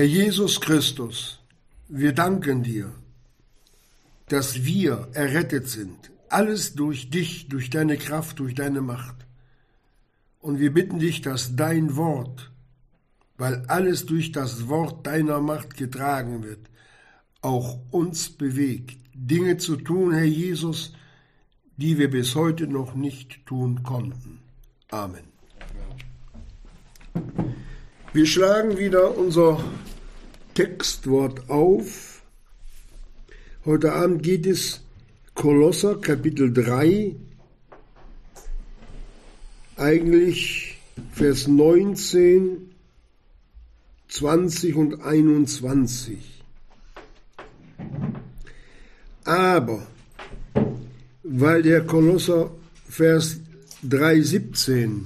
Herr Jesus Christus, wir danken dir, dass wir errettet sind. Alles durch dich, durch deine Kraft, durch deine Macht. Und wir bitten dich, dass dein Wort, weil alles durch das Wort deiner Macht getragen wird, auch uns bewegt, Dinge zu tun, Herr Jesus, die wir bis heute noch nicht tun konnten. Amen. Wir schlagen wieder unser Textwort auf. Heute Abend geht es Kolosser Kapitel 3, eigentlich Vers 19, 20 und 21. Aber weil der Kolosser Vers 3,17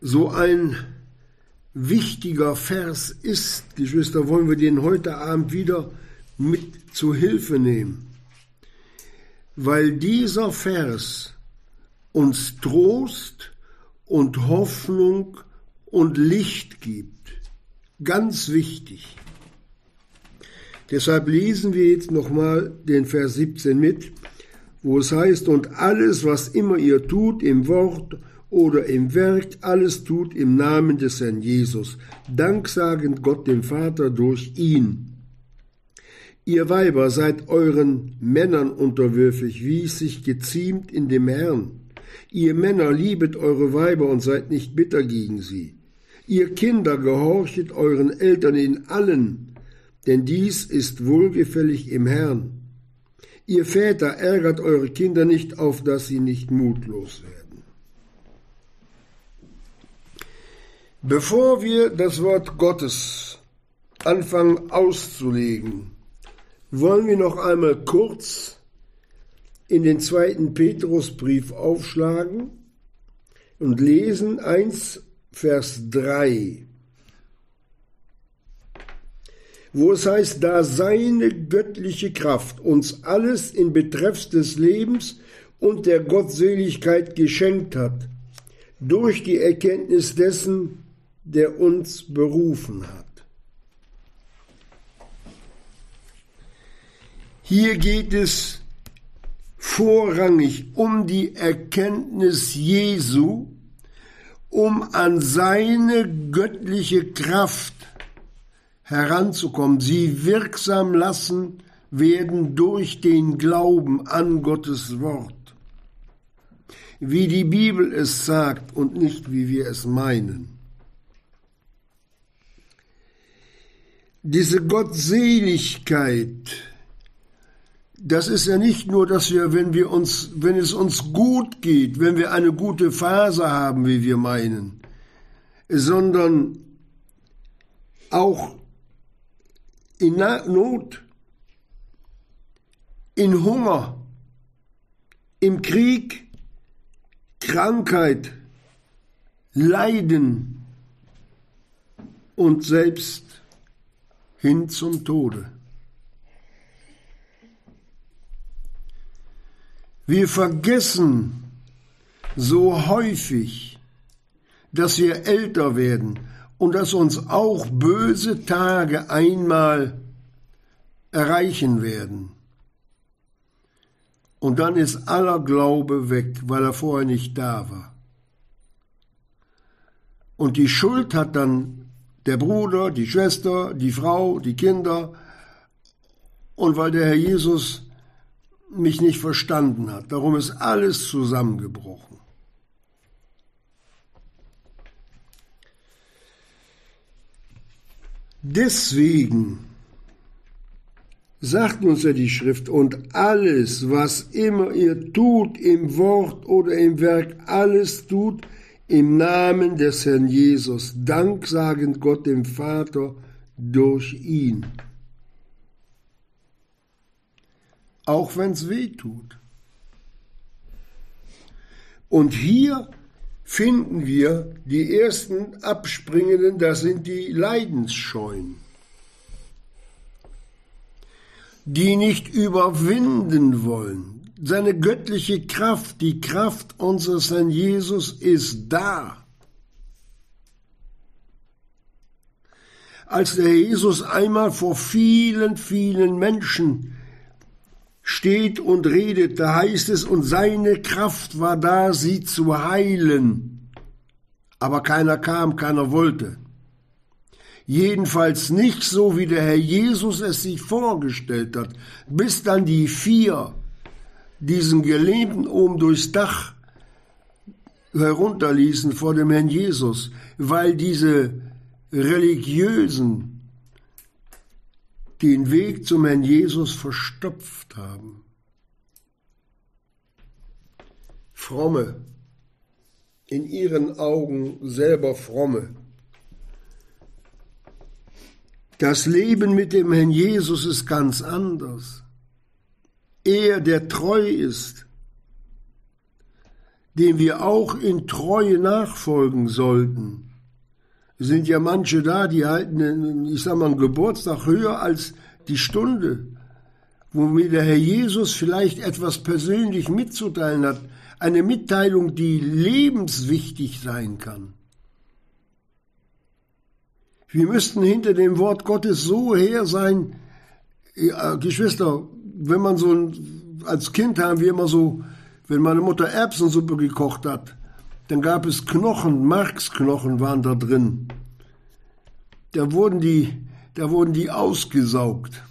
so ein wichtiger Vers ist, Geschwister, wollen wir den heute Abend wieder mit zu Hilfe nehmen. Weil dieser Vers uns Trost und Hoffnung und Licht gibt. Ganz wichtig. Deshalb lesen wir jetzt nochmal den Vers 17 mit, wo es heißt, und alles, was immer ihr tut, im Wort oder im Werk, alles tut im Namen des Herrn Jesus, danksagend Gott dem Vater durch ihn. Ihr Weiber seid euren Männern unterwürfig, wie es sich geziemt in dem Herrn. Ihr Männer liebet eure Weiber und seid nicht bitter gegen sie. Ihr Kinder gehorchet euren Eltern in allen, denn dies ist wohlgefällig im Herrn. Ihr Väter ärgert eure Kinder nicht auf, dass sie nicht mutlos werden. Bevor wir das Wort Gottes anfangen auszulegen, wollen wir noch einmal kurz in den zweiten Petrusbrief aufschlagen und lesen 1 Vers 3 wo es heißt, da seine göttliche Kraft uns alles in Betreff des Lebens und der Gottseligkeit geschenkt hat, durch die Erkenntnis dessen, der uns berufen hat. Hier geht es vorrangig um die Erkenntnis Jesu, um an seine göttliche Kraft heranzukommen, sie wirksam lassen werden durch den Glauben an Gottes Wort. Wie die Bibel es sagt und nicht wie wir es meinen. Diese Gottseligkeit, das ist ja nicht nur, dass wir, wenn wir uns, wenn es uns gut geht, wenn wir eine gute Phase haben, wie wir meinen, sondern auch in Not, in Hunger, im Krieg, Krankheit, Leiden und selbst hin zum Tode. Wir vergessen so häufig, dass wir älter werden und dass uns auch böse Tage einmal erreichen werden. Und dann ist aller Glaube weg, weil er vorher nicht da war. Und die Schuld hat dann der Bruder, die Schwester, die Frau, die Kinder. Und weil der Herr Jesus mich nicht verstanden hat, darum ist alles zusammengebrochen. Deswegen sagt uns ja die Schrift, und alles, was immer ihr tut, im Wort oder im Werk, alles tut im Namen des Herrn Jesus, danksagend Gott dem Vater durch ihn. Auch wenn es weh tut. Und hier finden wir die ersten Abspringenden, das sind die Leidensscheuen, die nicht überwinden wollen. Seine göttliche Kraft, die Kraft unseres Herrn Jesus ist da. als der Jesus einmal vor vielen, vielen Menschen steht und redet, da heißt es, und seine Kraft war da, sie zu heilen. Aber keiner kam, keiner wollte. Jedenfalls nicht so, wie der Herr Jesus es sich vorgestellt hat, bis dann die vier diesen Gelähmten oben durchs Dach herunterließen vor dem Herrn Jesus, weil diese Religiösen den Weg zum Herrn Jesus verstopft haben. Fromme, in ihren Augen selber fromme. Das Leben mit dem Herrn Jesus ist ganz anders. Er, der treu ist, dem wir auch in Treue nachfolgen sollten, es sind ja manche da, die halten, ich sag mal, einen Geburtstag höher als die Stunde, wo mir der Herr Jesus vielleicht etwas persönlich mitzuteilen hat. Eine Mitteilung, die lebenswichtig sein kann. Wir müssten hinter dem Wort Gottes so her sein, Geschwister, wenn man so ein, als Kind haben wir immer so, wenn meine Mutter Erbsensuppe gekocht hat, dann gab es Knochen, Marksknochen waren da drin. Da wurden die, da wurden die ausgesaugt,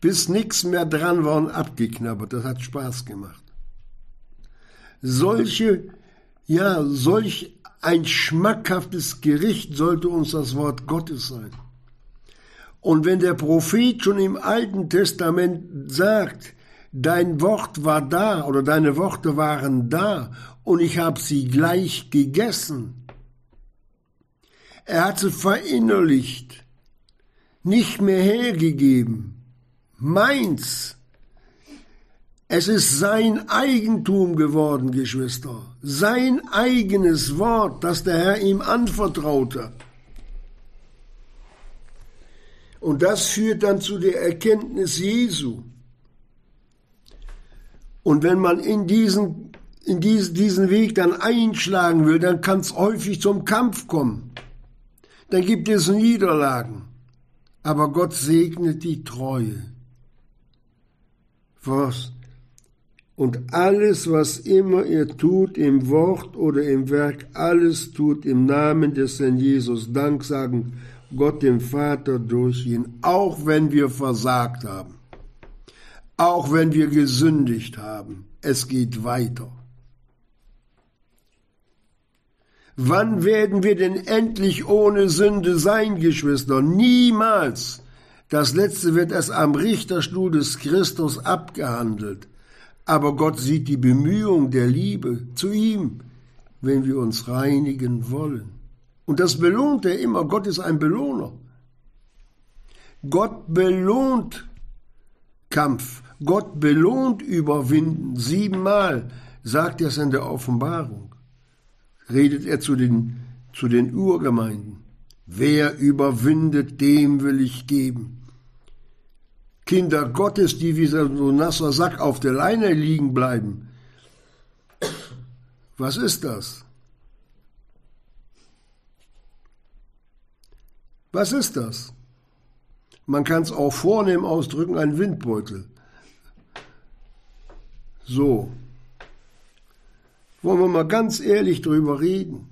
bis nichts mehr dran war und abgeknabbert. Das hat Spaß gemacht. Solche, ja, solch ein schmackhaftes Gericht sollte uns das Wort Gottes sein. Und wenn der Prophet schon im Alten Testament sagt, dein Wort war da oder deine Worte waren da und ich habe sie gleich gegessen. Er hat sie verinnerlicht, nicht mehr hergegeben. Meins. Es ist sein Eigentum geworden, Geschwister. Sein eigenes Wort, das der Herr ihm anvertraute. Und das führt dann zu der Erkenntnis Jesu. Und wenn man in diesen in diesen Weg dann einschlagen will, dann kann es häufig zum Kampf kommen. Dann gibt es Niederlagen. Aber Gott segnet die Treue. Was? Und alles, was immer ihr tut, im Wort oder im Werk, alles tut im Namen des Herrn Jesus. Dank sagen Gott dem Vater durch ihn, auch wenn wir versagt haben, auch wenn wir gesündigt haben. Es geht weiter. Wann werden wir denn endlich ohne Sünde sein, Geschwister? Niemals. Das Letzte wird erst am Richterstuhl des Christus abgehandelt. Aber Gott sieht die Bemühung der Liebe zu ihm, wenn wir uns reinigen wollen. Und das belohnt er immer. Gott ist ein Belohner. Gott belohnt Kampf. Gott belohnt Überwinden. Siebenmal sagt er es in der Offenbarung redet er zu den, zu den Urgemeinden. Wer überwindet, dem will ich geben. Kinder Gottes, die wie so ein nasser Sack auf der Leine liegen bleiben. Was ist das? Was ist das? Man kann es auch vornehm ausdrücken, ein Windbeutel. So, wollen wir mal ganz ehrlich drüber reden.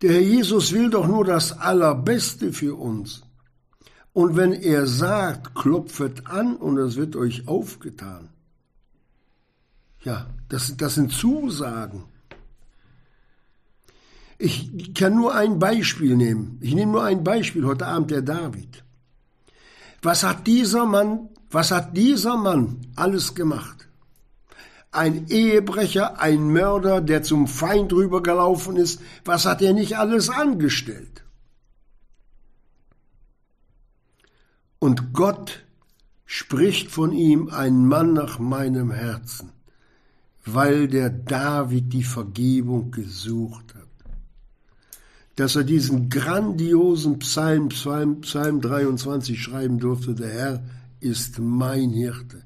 Der Herr Jesus will doch nur das Allerbeste für uns. Und wenn er sagt, klopfet an und es wird euch aufgetan. Ja, das, das sind Zusagen. Ich kann nur ein Beispiel nehmen. Ich nehme nur ein Beispiel heute Abend, der David. Was hat dieser Mann, was hat dieser Mann alles gemacht? ein Ehebrecher, ein Mörder, der zum Feind rübergelaufen ist. Was hat er nicht alles angestellt? Und Gott spricht von ihm ein Mann nach meinem Herzen, weil der David die Vergebung gesucht hat. Dass er diesen grandiosen Psalm, Psalm, Psalm 23 schreiben durfte, der Herr ist mein Hirte.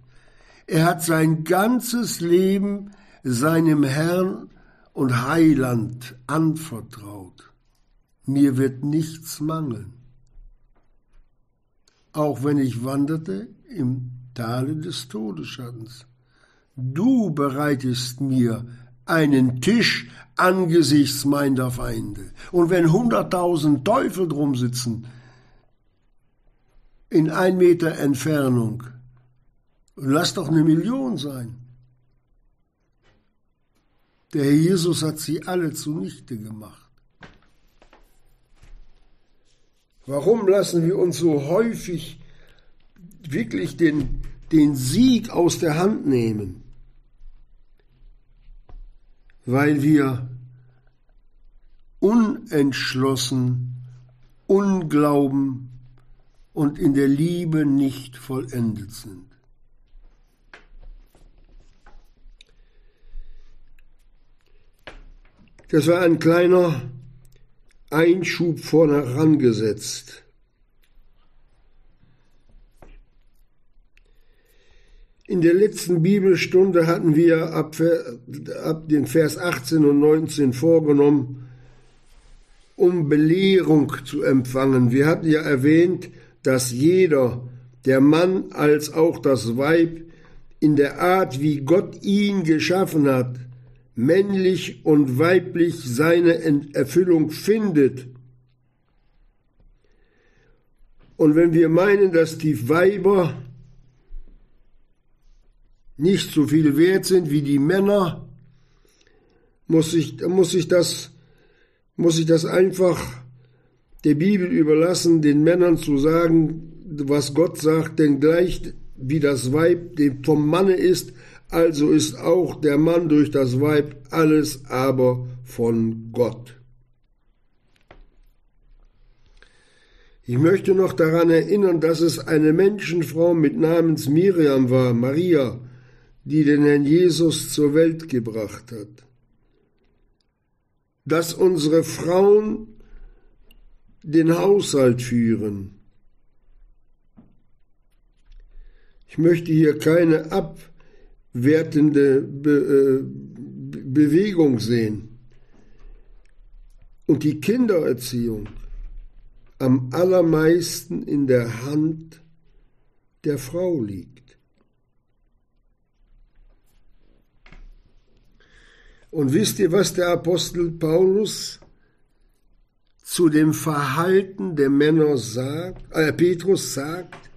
Er hat sein ganzes Leben seinem Herrn und Heiland anvertraut. mir wird nichts mangeln. Auch wenn ich wanderte im Tale des Todesschattens. Du bereitest mir einen Tisch angesichts meiner Feinde. Und wenn hunderttausend Teufel drum sitzen, in ein Meter Entfernung, lass doch eine Million sein. Der Herr Jesus hat sie alle zunichte gemacht. Warum lassen wir uns so häufig wirklich den, den Sieg aus der Hand nehmen? Weil wir unentschlossen, unglauben und in der Liebe nicht vollendet sind. Das war ein kleiner Einschub vorne herangesetzt. In der letzten Bibelstunde hatten wir ab, ab den Vers 18 und 19 vorgenommen, um Belehrung zu empfangen. Wir hatten ja erwähnt, dass jeder, der Mann als auch das Weib, in der Art, wie Gott ihn geschaffen hat, männlich und weiblich seine Erfüllung findet. Und wenn wir meinen, dass die Weiber nicht so viel wert sind wie die Männer, muss ich, muss ich, das, muss ich das einfach der Bibel überlassen, den Männern zu sagen, was Gott sagt, denn gleich wie das Weib vom Manne ist, also ist auch der Mann durch das Weib alles aber von Gott. Ich möchte noch daran erinnern, dass es eine Menschenfrau mit Namens Miriam war, Maria, die den Herrn Jesus zur Welt gebracht hat. Dass unsere Frauen den Haushalt führen. Ich möchte hier keine Ab wertende Be äh, Bewegung sehen. Und die Kindererziehung am allermeisten in der Hand der Frau liegt. Und wisst ihr, was der Apostel Paulus zu dem Verhalten der Männer sagt, äh, Petrus sagt,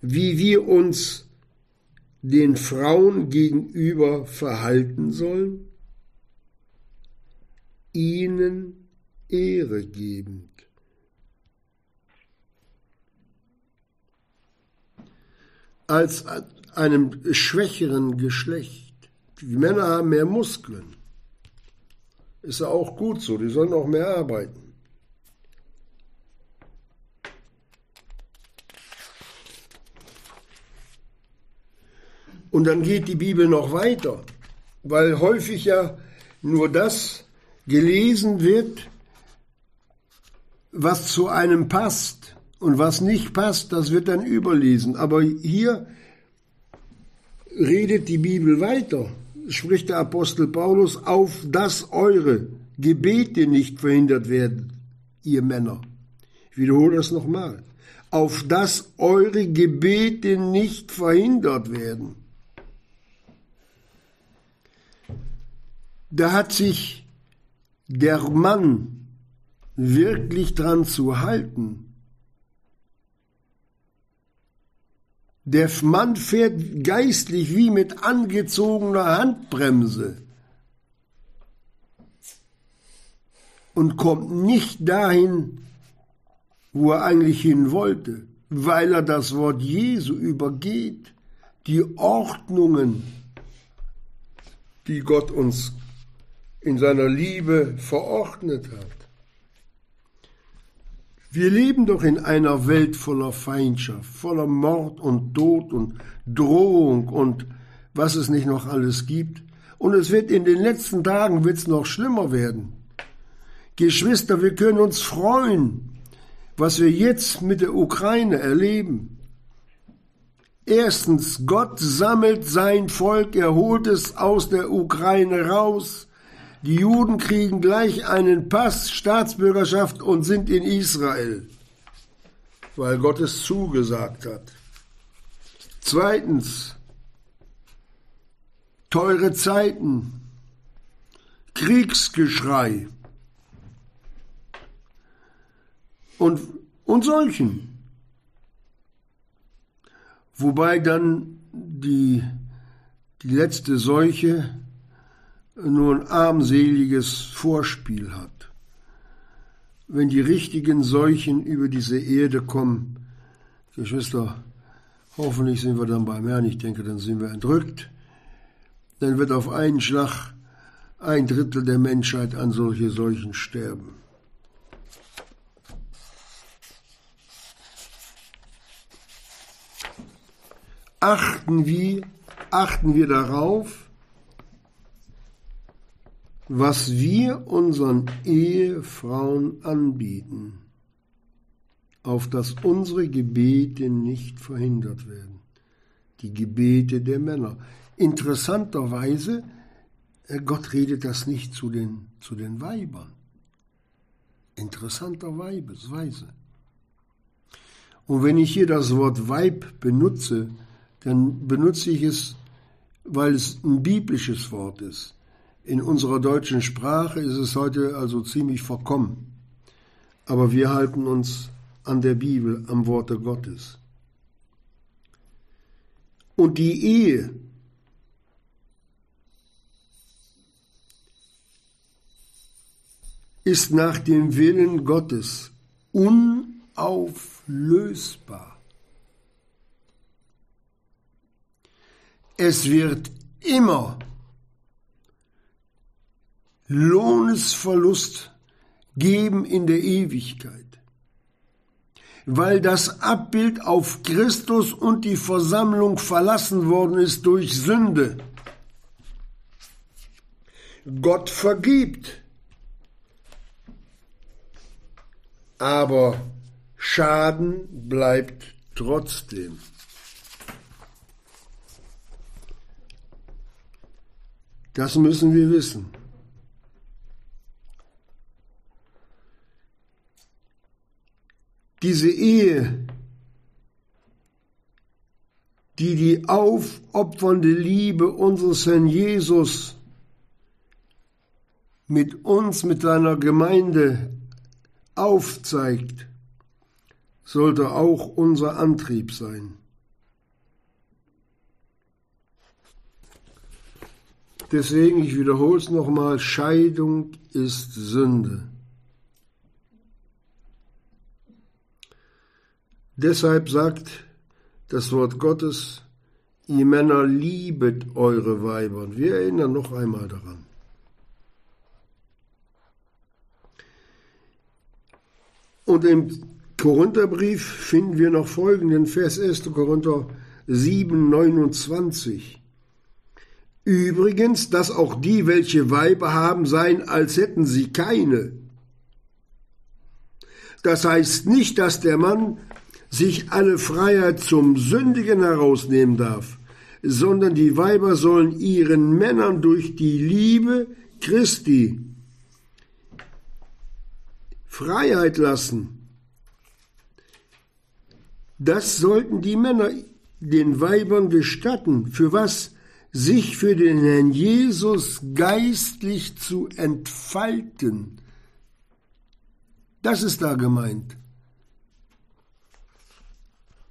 wie wir uns den Frauen gegenüber verhalten sollen? Ihnen Ehre gebend. Als einem schwächeren Geschlecht. Die Männer haben mehr Muskeln. Ist ja auch gut so, die sollen auch mehr arbeiten. Und dann geht die Bibel noch weiter, weil häufig ja nur das gelesen wird, was zu einem passt. Und was nicht passt, das wird dann überlesen. Aber hier redet die Bibel weiter, spricht der Apostel Paulus, auf dass eure Gebete nicht verhindert werden, ihr Männer. Ich wiederhole das nochmal. Auf dass eure Gebete nicht verhindert werden. da hat sich der Mann wirklich dran zu halten. Der Mann fährt geistlich wie mit angezogener Handbremse und kommt nicht dahin, wo er eigentlich hin wollte, weil er das Wort Jesu übergeht, die Ordnungen, die Gott uns in seiner Liebe verordnet hat. Wir leben doch in einer Welt voller Feindschaft, voller Mord und Tod und Drohung und was es nicht noch alles gibt. Und es wird in den letzten Tagen wird's noch schlimmer werden. Geschwister, wir können uns freuen, was wir jetzt mit der Ukraine erleben. Erstens, Gott sammelt sein Volk, er holt es aus der Ukraine raus Die Juden kriegen gleich einen Pass, Staatsbürgerschaft und sind in Israel, weil Gott es zugesagt hat. Zweitens, teure Zeiten, Kriegsgeschrei und, und solchen. Wobei dann die, die letzte Seuche nur ein armseliges Vorspiel hat. Wenn die richtigen Seuchen über diese Erde kommen, Geschwister, hoffentlich sind wir dann beim Herrn, ich denke, dann sind wir entrückt, dann wird auf einen Schlag ein Drittel der Menschheit an solche Seuchen sterben. Achten wir, achten wir darauf, was wir unseren Ehefrauen anbieten, auf dass unsere Gebete nicht verhindert werden. Die Gebete der Männer. Interessanterweise, äh, Gott redet das nicht zu den, zu den Weibern. Interessanterweise. Und wenn ich hier das Wort Weib benutze, dann benutze ich es, weil es ein biblisches Wort ist. In unserer deutschen Sprache ist es heute also ziemlich verkommen. Aber wir halten uns an der Bibel, am Worte Gottes. Und die Ehe ist nach dem Willen Gottes unauflösbar. Es wird immer Lohnesverlust geben in der Ewigkeit, weil das Abbild auf Christus und die Versammlung verlassen worden ist durch Sünde. Gott vergibt, aber Schaden bleibt trotzdem. Das müssen wir wissen. Diese Ehe, die die aufopfernde Liebe unseres Herrn Jesus mit uns, mit seiner Gemeinde aufzeigt, sollte auch unser Antrieb sein. Deswegen, ich wiederhole es nochmal, Scheidung ist Sünde. Deshalb sagt das Wort Gottes, ihr Männer liebet eure Weiber. Und wir erinnern noch einmal daran. Und im Korintherbrief finden wir noch folgenden Vers 1. Korinther 7, 29. Übrigens, dass auch die, welche Weiber haben, seien, als hätten sie keine. Das heißt nicht, dass der Mann sich alle Freiheit zum Sündigen herausnehmen darf, sondern die Weiber sollen ihren Männern durch die Liebe Christi Freiheit lassen. Das sollten die Männer den Weibern gestatten. Für was? sich für den Herrn Jesus geistlich zu entfalten. Das ist da gemeint.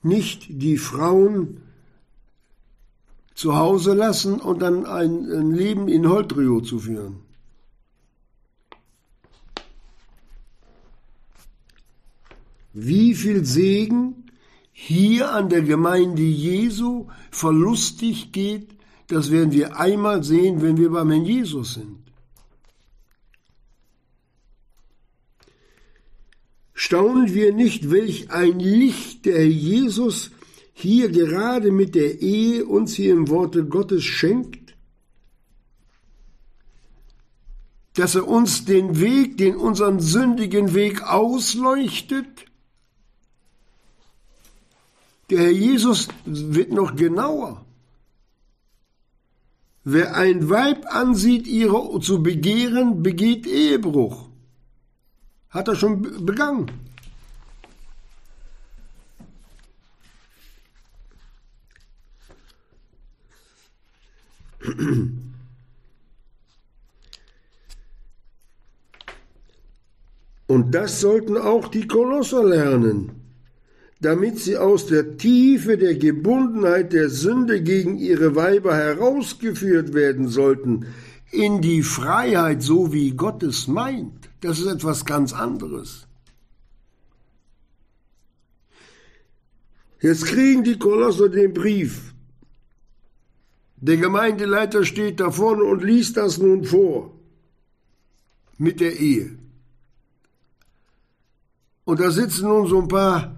Nicht die Frauen zu Hause lassen und dann ein, ein Leben in Holtrio zu führen. Wie viel Segen hier an der Gemeinde Jesu verlustig geht, das werden wir einmal sehen, wenn wir beim Herrn Jesus sind. Staunen wir nicht, welch ein Licht der Herr Jesus hier gerade mit der Ehe uns hier im Worte Gottes schenkt? Dass er uns den Weg, den unseren sündigen Weg ausleuchtet? Der Herr Jesus wird noch genauer. Wer ein Weib ansieht, ihre zu begehren, begeht Ehebruch. Hat er schon begangen. Und das sollten auch die Kolosser lernen, damit sie aus der Tiefe der Gebundenheit der Sünde gegen ihre Weiber herausgeführt werden sollten, in die Freiheit, so wie Gott es meint. Das ist etwas ganz anderes. Jetzt kriegen die Kolosser den Brief. Der Gemeindeleiter steht da vorne und liest das nun vor. Mit der Ehe. Und da sitzen nun so ein paar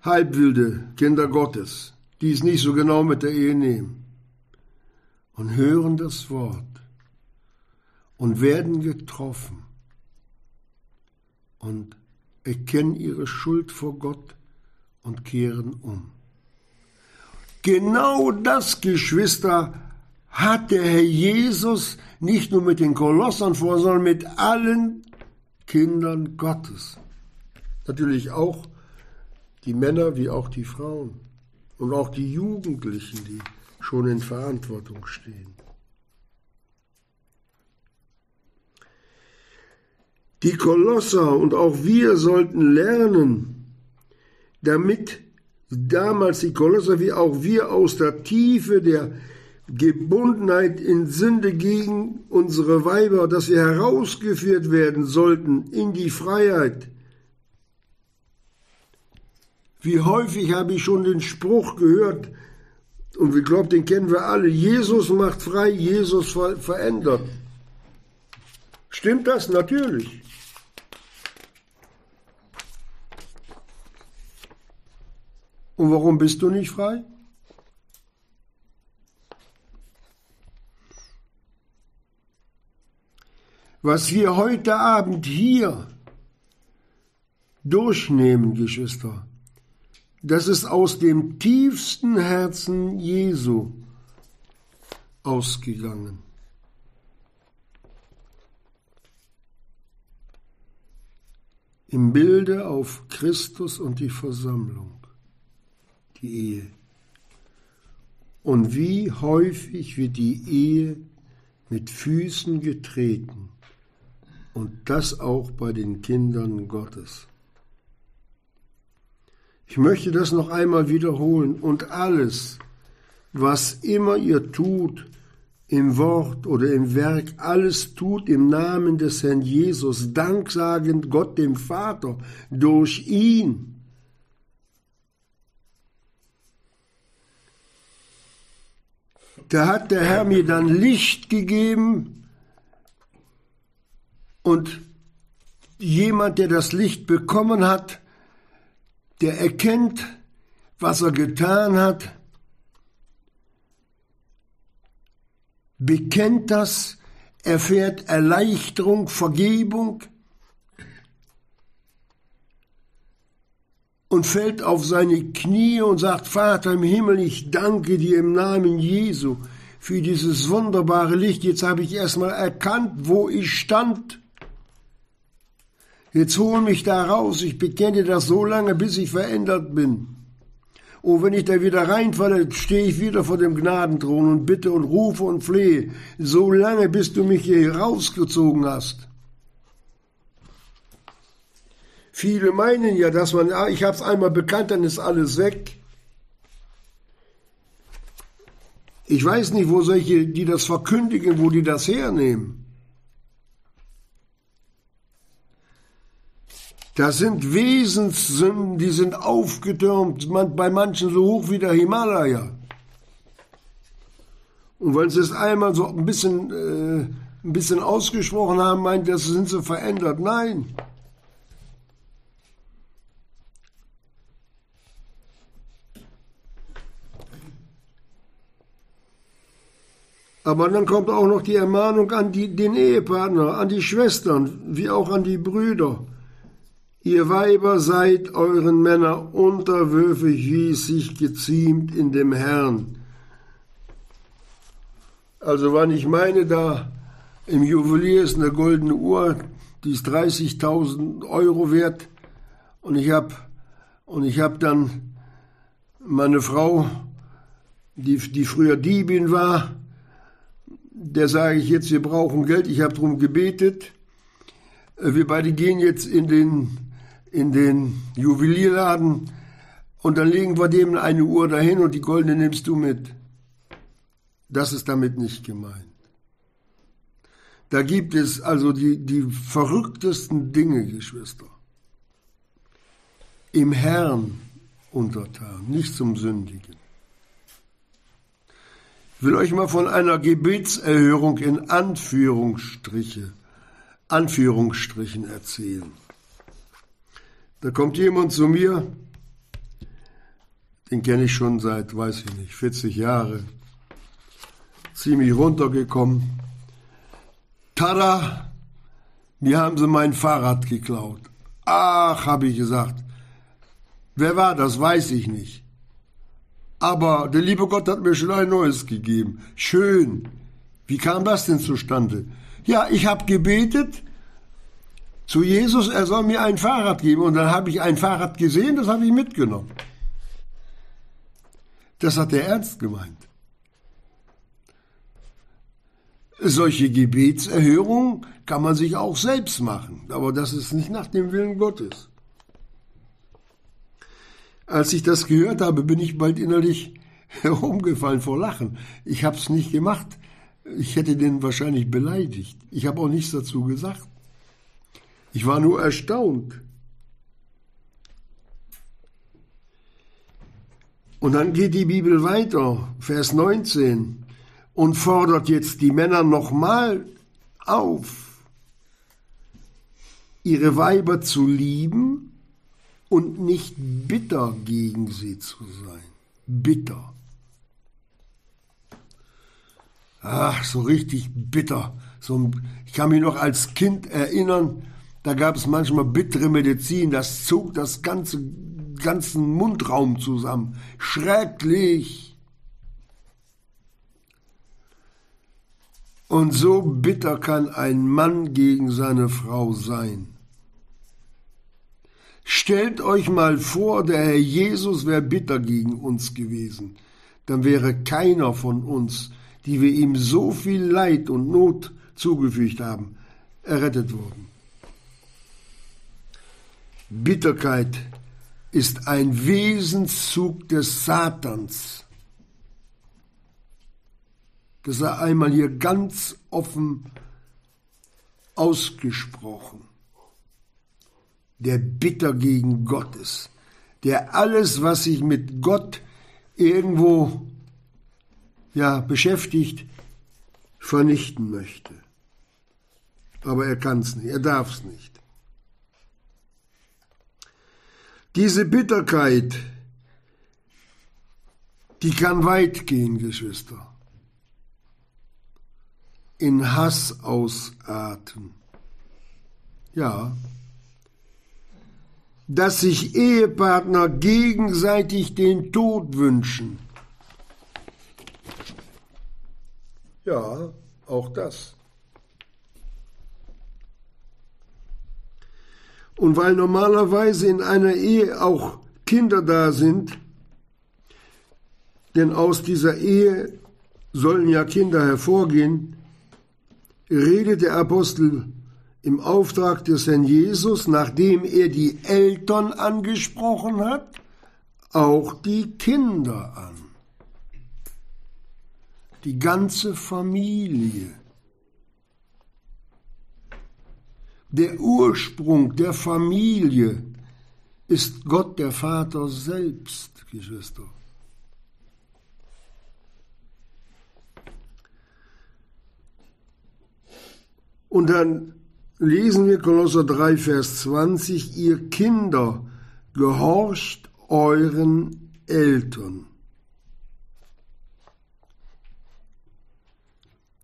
halbwilde Kinder Gottes, die es nicht so genau mit der Ehe nehmen und hören das Wort und werden getroffen und erkennen ihre Schuld vor Gott und kehren um. Genau das, Geschwister, hat der Herr Jesus nicht nur mit den Kolossern vor, sondern mit allen Kindern Gottes. Natürlich auch die Männer wie auch die Frauen und auch die Jugendlichen, die schon in Verantwortung stehen. Die Kolosser und auch wir sollten lernen, damit damals die Kolosser wie auch wir aus der Tiefe der Gebundenheit in Sünde gegen unsere Weiber, dass wir herausgeführt werden sollten in die Freiheit, wie häufig habe ich schon den Spruch gehört, und ich glaube, den kennen wir alle, Jesus macht frei, Jesus ver verändert. Stimmt das? Natürlich. Und warum bist du nicht frei? Was wir heute Abend hier durchnehmen, Geschwister, das ist aus dem tiefsten Herzen Jesu ausgegangen. Im Bilde auf Christus und die Versammlung, die Ehe. Und wie häufig wird die Ehe mit Füßen getreten und das auch bei den Kindern Gottes. Ich möchte das noch einmal wiederholen. Und alles, was immer ihr tut, im Wort oder im Werk, alles tut im Namen des Herrn Jesus, danksagend Gott dem Vater durch ihn. Da hat der Herr mir dann Licht gegeben und jemand, der das Licht bekommen hat, der erkennt, was er getan hat, bekennt das, erfährt Erleichterung, Vergebung und fällt auf seine Knie und sagt, Vater im Himmel, ich danke dir im Namen Jesu für dieses wunderbare Licht. Jetzt habe ich erstmal erkannt, wo ich stand Jetzt hol mich da raus, ich bekenne das so lange, bis ich verändert bin. Und wenn ich da wieder reinfalle, stehe ich wieder vor dem Gnadenthron und bitte und rufe und flehe, so lange, bis du mich hier rausgezogen hast. Viele meinen ja, dass man, ah, ich habe es einmal bekannt, dann ist alles weg. Ich weiß nicht, wo solche, die das verkündigen, wo die das hernehmen. Das sind Wesenssünden, die sind aufgetürmt, bei manchen so hoch wie der Himalaya. Und weil sie es einmal so ein bisschen, äh, ein bisschen ausgesprochen haben, meint, das sind sie verändert. Nein. Aber dann kommt auch noch die Ermahnung an die, den Ehepartner, an die Schwestern, wie auch an die Brüder. Ihr Weiber seid euren Männer unterwürfig, wie es sich geziemt in dem Herrn. Also wann ich meine, da im Juwelier ist eine goldene Uhr, die ist 30.000 Euro wert und ich habe und dann meine Frau, die, die früher Diebin war, der sage ich jetzt, wir brauchen Geld, ich habe darum gebetet. Äh, wir beide gehen jetzt in den, in den Juwelierladen und dann legen wir dem eine Uhr dahin und die goldene nimmst du mit. Das ist damit nicht gemeint. Da gibt es also die, die verrücktesten Dinge, Geschwister. Im Herrn untertan, nicht zum Sündigen. Ich will euch mal von einer Gebetserhörung in Anführungsstriche, Anführungsstrichen erzählen. Da kommt jemand zu mir, den kenne ich schon seit, weiß ich nicht, 40 Jahre, ziemlich runtergekommen. Tada, mir haben sie mein Fahrrad geklaut. Ach, habe ich gesagt, wer war das, weiß ich nicht. Aber der liebe Gott hat mir schon ein neues gegeben. Schön. Wie kam das denn zustande? Ja, ich habe gebetet zu Jesus, er soll mir ein Fahrrad geben. Und dann habe ich ein Fahrrad gesehen, das habe ich mitgenommen. Das hat er ernst gemeint. Solche Gebetserhörungen kann man sich auch selbst machen, aber das ist nicht nach dem Willen Gottes. Als ich das gehört habe, bin ich bald innerlich herumgefallen vor Lachen. Ich habe es nicht gemacht. Ich hätte den wahrscheinlich beleidigt. Ich habe auch nichts dazu gesagt. Ich war nur erstaunt. Und dann geht die Bibel weiter, Vers 19, und fordert jetzt die Männer nochmal auf, ihre Weiber zu lieben und nicht bitter gegen sie zu sein. Bitter. Ach, so richtig bitter. So, ich kann mich noch als Kind erinnern, da gab es manchmal bittere Medizin, das zog das ganze, ganzen Mundraum zusammen. Schrecklich. Und so bitter kann ein Mann gegen seine Frau sein. Stellt euch mal vor, der Herr Jesus wäre bitter gegen uns gewesen. Dann wäre keiner von uns, die wir ihm so viel Leid und Not zugefügt haben, errettet worden. Bitterkeit ist ein Wesenszug des Satans. Das sei einmal hier ganz offen ausgesprochen der bitter gegen Gott ist, der alles, was sich mit Gott irgendwo ja, beschäftigt, vernichten möchte. Aber er kann es nicht, er darf es nicht. Diese Bitterkeit, die kann weit gehen, Geschwister. In Hass ausarten. Ja, dass sich Ehepartner gegenseitig den Tod wünschen. Ja, auch das. Und weil normalerweise in einer Ehe auch Kinder da sind, denn aus dieser Ehe sollen ja Kinder hervorgehen, redet der Apostel im Auftrag des Herrn Jesus, nachdem er die Eltern angesprochen hat, auch die Kinder an. Die ganze Familie. Der Ursprung der Familie ist Gott der Vater selbst, Geschwister. Und dann lesen wir Kolosser 3, Vers 20, ihr Kinder, gehorcht euren Eltern.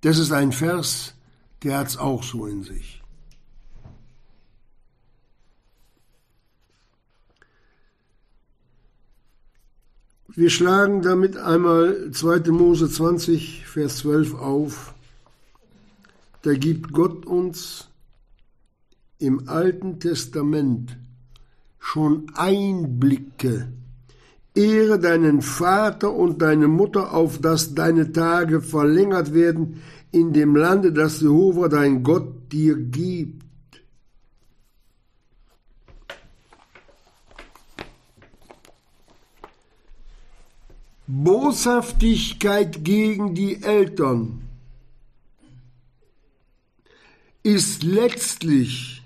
Das ist ein Vers, der hat es auch so in sich. Wir schlagen damit einmal 2. Mose 20, Vers 12 auf. Da gibt Gott uns im Alten Testament schon Einblicke. Ehre deinen Vater und deine Mutter, auf dass deine Tage verlängert werden in dem Lande, das Jehova dein Gott dir gibt. Boshaftigkeit gegen die Eltern ist letztlich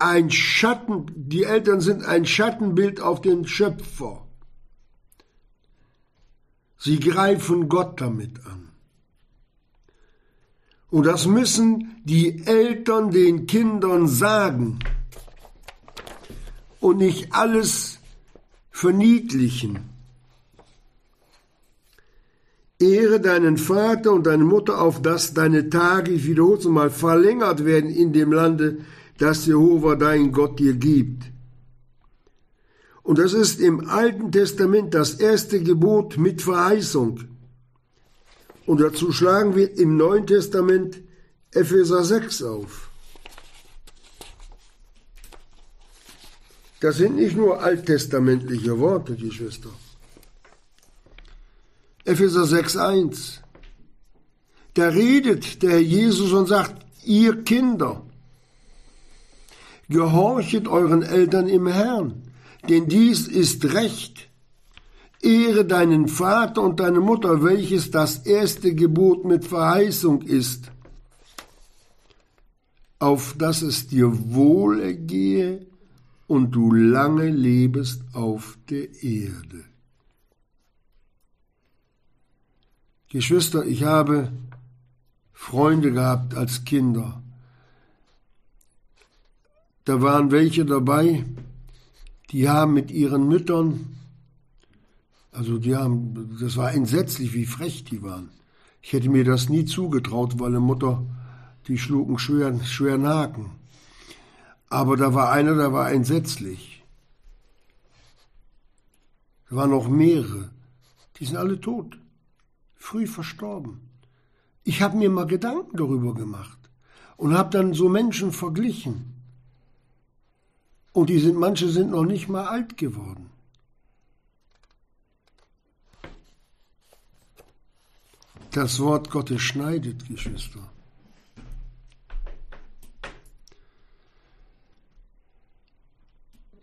ein Schatten, die Eltern sind ein Schattenbild auf den Schöpfer. Sie greifen Gott damit an. Und das müssen die Eltern den Kindern sagen und nicht alles verniedlichen. Ehre deinen Vater und deine Mutter, auf dass deine Tage, ich wiederhole es mal, verlängert werden in dem Lande, das Jehova dein Gott dir gibt. Und das ist im Alten Testament das erste Gebot mit Verheißung. Und dazu schlagen wir im Neuen Testament Epheser 6 auf. Das sind nicht nur alttestamentliche Worte, Geschwister. Epheser 6.1. Da redet der Herr Jesus und sagt, ihr Kinder, gehorchet euren Eltern im Herrn, denn dies ist Recht. Ehre deinen Vater und deine Mutter, welches das erste Gebot mit Verheißung ist, auf dass es dir wohl ergehe und du lange lebest auf der Erde. Geschwister, ich habe Freunde gehabt als Kinder. Da waren welche dabei, die haben mit ihren Müttern, also die haben, das war entsetzlich, wie frech die waren. Ich hätte mir das nie zugetraut, weil eine Mutter, die schlug einen schweren, schweren Haken. Aber da war einer, der war entsetzlich. Da waren noch mehrere. Die sind alle tot früh verstorben. Ich habe mir mal Gedanken darüber gemacht und habe dann so Menschen verglichen. Und die sind, manche sind noch nicht mal alt geworden. Das Wort Gottes schneidet, Geschwister.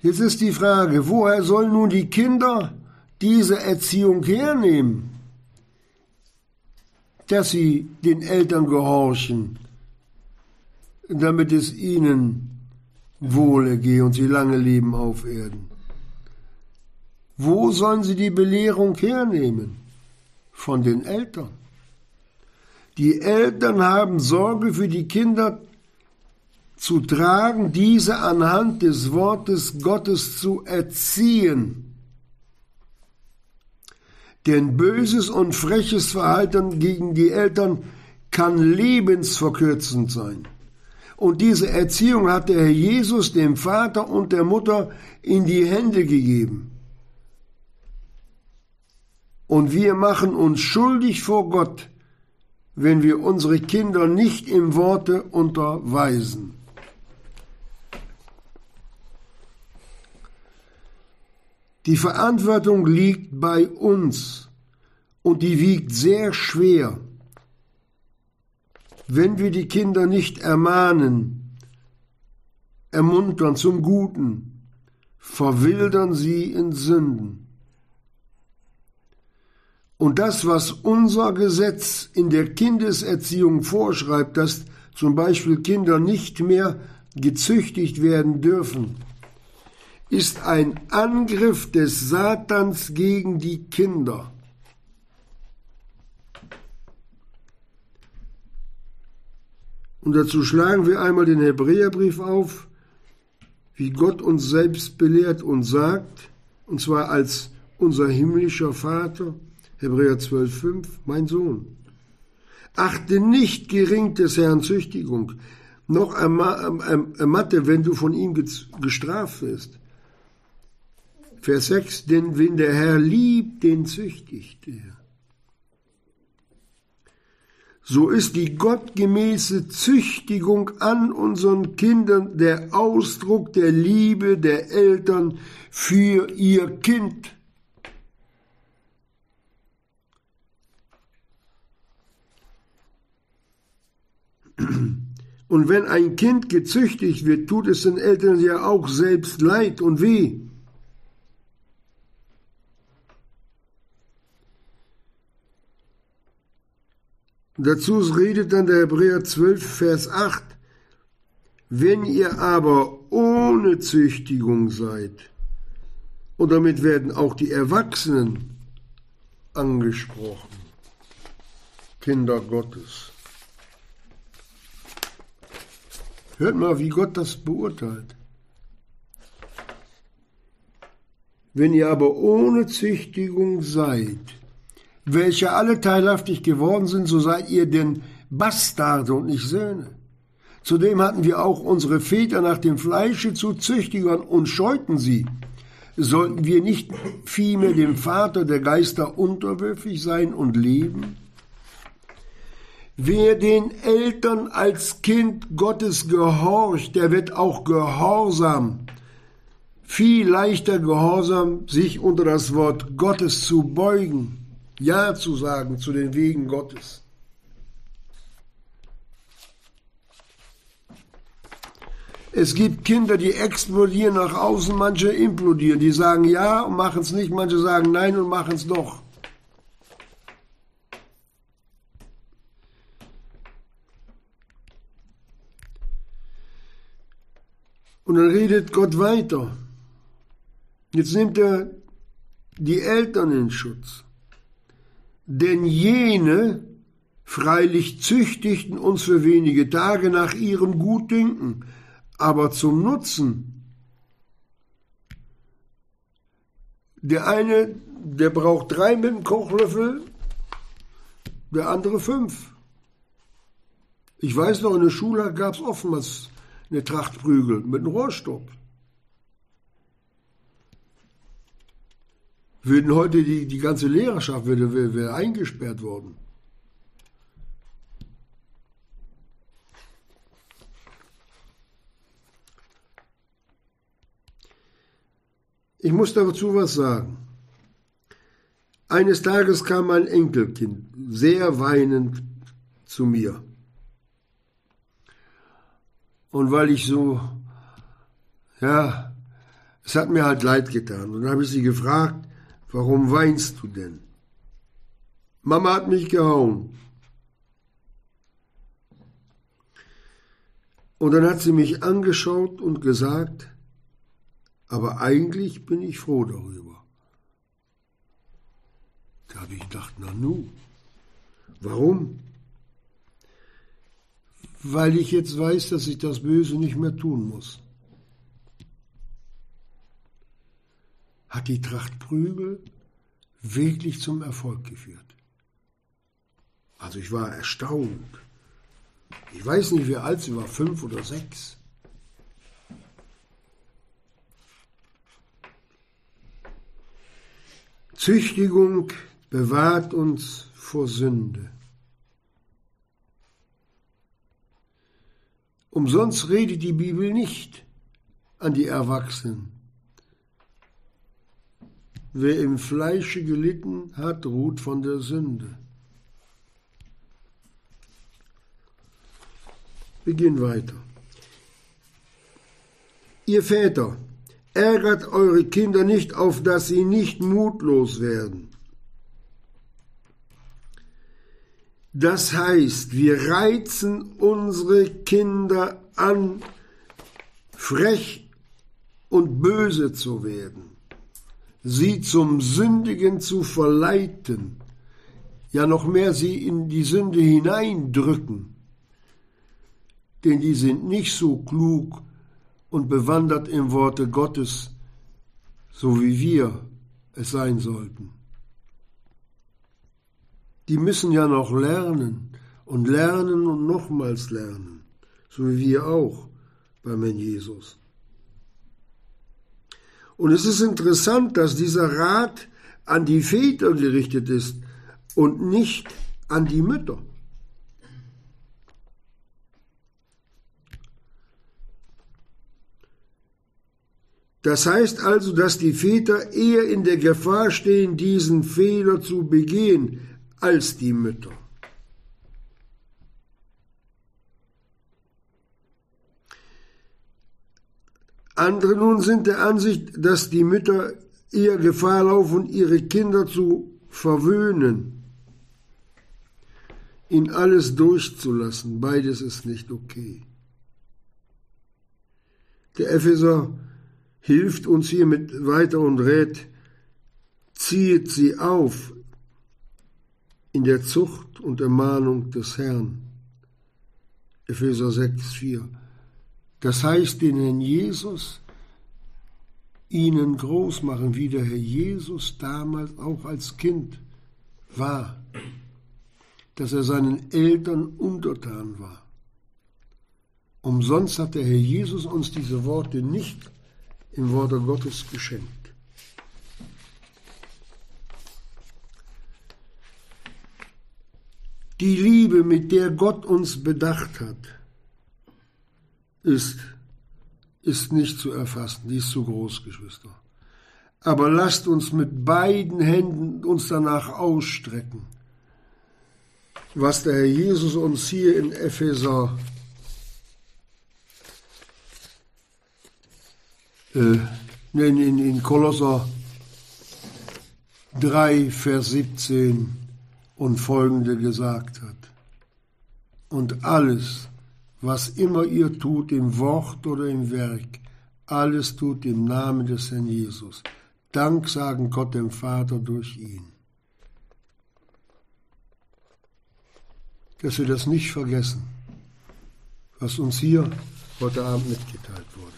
Jetzt ist die Frage, woher sollen nun die Kinder diese Erziehung hernehmen? dass sie den Eltern gehorchen, damit es ihnen wohle und sie lange leben auf Erden. Wo sollen sie die Belehrung hernehmen? Von den Eltern. Die Eltern haben Sorge für die Kinder zu tragen, diese anhand des Wortes Gottes zu erziehen. Denn böses und freches Verhalten gegen die Eltern kann lebensverkürzend sein. Und diese Erziehung hat der Herr Jesus dem Vater und der Mutter in die Hände gegeben. Und wir machen uns schuldig vor Gott, wenn wir unsere Kinder nicht im Worte unterweisen. Die Verantwortung liegt bei uns und die wiegt sehr schwer. Wenn wir die Kinder nicht ermahnen, ermuntern zum Guten, verwildern sie in Sünden. Und das, was unser Gesetz in der Kindeserziehung vorschreibt, dass zum Beispiel Kinder nicht mehr gezüchtigt werden dürfen, ist ein Angriff des Satans gegen die Kinder. Und dazu schlagen wir einmal den Hebräerbrief auf, wie Gott uns selbst belehrt und sagt, und zwar als unser himmlischer Vater, Hebräer 12,5, mein Sohn. Achte nicht gering des Herrn Züchtigung, noch ermatte, wenn du von ihm gestraft wirst Vers 6, denn wenn der Herr liebt, den züchtigt er. So ist die gottgemäße Züchtigung an unseren Kindern der Ausdruck der Liebe der Eltern für ihr Kind. Und wenn ein Kind gezüchtigt wird, tut es den Eltern ja auch selbst leid und weh. Dazu redet dann der Hebräer 12, Vers 8. Wenn ihr aber ohne Züchtigung seid, und damit werden auch die Erwachsenen angesprochen, Kinder Gottes. Hört mal, wie Gott das beurteilt. Wenn ihr aber ohne Züchtigung seid, welche alle teilhaftig geworden sind, so seid ihr denn Bastarde und nicht Söhne. Zudem hatten wir auch unsere Väter nach dem Fleische zu Züchtigern und scheuten sie. Sollten wir nicht vielmehr dem Vater der Geister unterwürfig sein und leben? Wer den Eltern als Kind Gottes gehorcht, der wird auch gehorsam, viel leichter gehorsam, sich unter das Wort Gottes zu beugen. Ja zu sagen zu den Wegen Gottes. Es gibt Kinder, die explodieren nach außen, manche implodieren. Die sagen ja und machen es nicht, manche sagen nein und machen es doch. Und dann redet Gott weiter. Jetzt nimmt er die Eltern in Schutz. Denn jene freilich züchtigten uns für wenige Tage nach ihrem Gutdünken, aber zum Nutzen. Der eine, der braucht drei mit dem Kochlöffel, der andere fünf. Ich weiß noch, in der Schule gab es oftmals eine Tracht Prügel mit einem Rohrstock. Würden heute die, die ganze Lehrerschaft wäre, wäre, wäre eingesperrt worden. Ich muss dazu was sagen. Eines Tages kam mein Enkelkind sehr weinend zu mir. Und weil ich so, ja, es hat mir halt leid getan. Und dann habe ich sie gefragt, Warum weinst du denn? Mama hat mich gehauen. Und dann hat sie mich angeschaut und gesagt, aber eigentlich bin ich froh darüber. Da habe ich gedacht, na nu, warum? Weil ich jetzt weiß, dass ich das Böse nicht mehr tun muss. Hat die Tracht Prügel wirklich zum Erfolg geführt. Also ich war erstaunt. Ich weiß nicht, wie alt sie war, fünf oder sechs. Züchtigung bewahrt uns vor Sünde. Umsonst redet die Bibel nicht an die Erwachsenen Wer im Fleische gelitten hat, ruht von der Sünde. Gehen weiter. Ihr Väter, ärgert eure Kinder nicht auf, dass sie nicht mutlos werden. Das heißt, wir reizen unsere Kinder an, frech und böse zu werden sie zum Sündigen zu verleiten, ja noch mehr sie in die Sünde hineindrücken, denn die sind nicht so klug und bewandert im Worte Gottes, so wie wir es sein sollten. Die müssen ja noch lernen und lernen und nochmals lernen, so wie wir auch beim Herrn Jesus. Und es ist interessant, dass dieser Rat an die Väter gerichtet ist und nicht an die Mütter. Das heißt also, dass die Väter eher in der Gefahr stehen, diesen Fehler zu begehen, als die Mütter. Andere nun sind der Ansicht, dass die Mütter eher Gefahr laufen, ihre Kinder zu verwöhnen, in alles durchzulassen. Beides ist nicht okay. Der Epheser hilft uns hiermit weiter und rät, ziehet sie auf in der Zucht und Ermahnung des Herrn. Epheser 6, 4. Das heißt, den Herrn Jesus ihnen groß machen, wie der Herr Jesus damals auch als Kind war, dass er seinen Eltern untertan war. Umsonst hat der Herr Jesus uns diese Worte nicht im Worte Gottes geschenkt. Die Liebe, mit der Gott uns bedacht hat, ist, ist nicht zu erfassen, die ist zu groß, Geschwister. Aber lasst uns mit beiden Händen uns danach ausstrecken, was der Herr Jesus uns hier in Epheser äh, in, in, Kolosser 3, Vers 17 und folgende gesagt hat. Und alles, was immer ihr tut, im Wort oder im Werk, alles tut im Namen des Herrn Jesus. Dank sagen Gott dem Vater durch ihn. Dass wir das nicht vergessen, was uns hier heute Abend mitgeteilt wurde.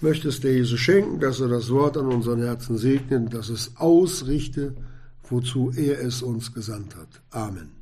Möchtest der Jesus schenken, dass er das Wort an unseren Herzen segnet, dass es ausrichte, wozu er es uns gesandt hat. Amen.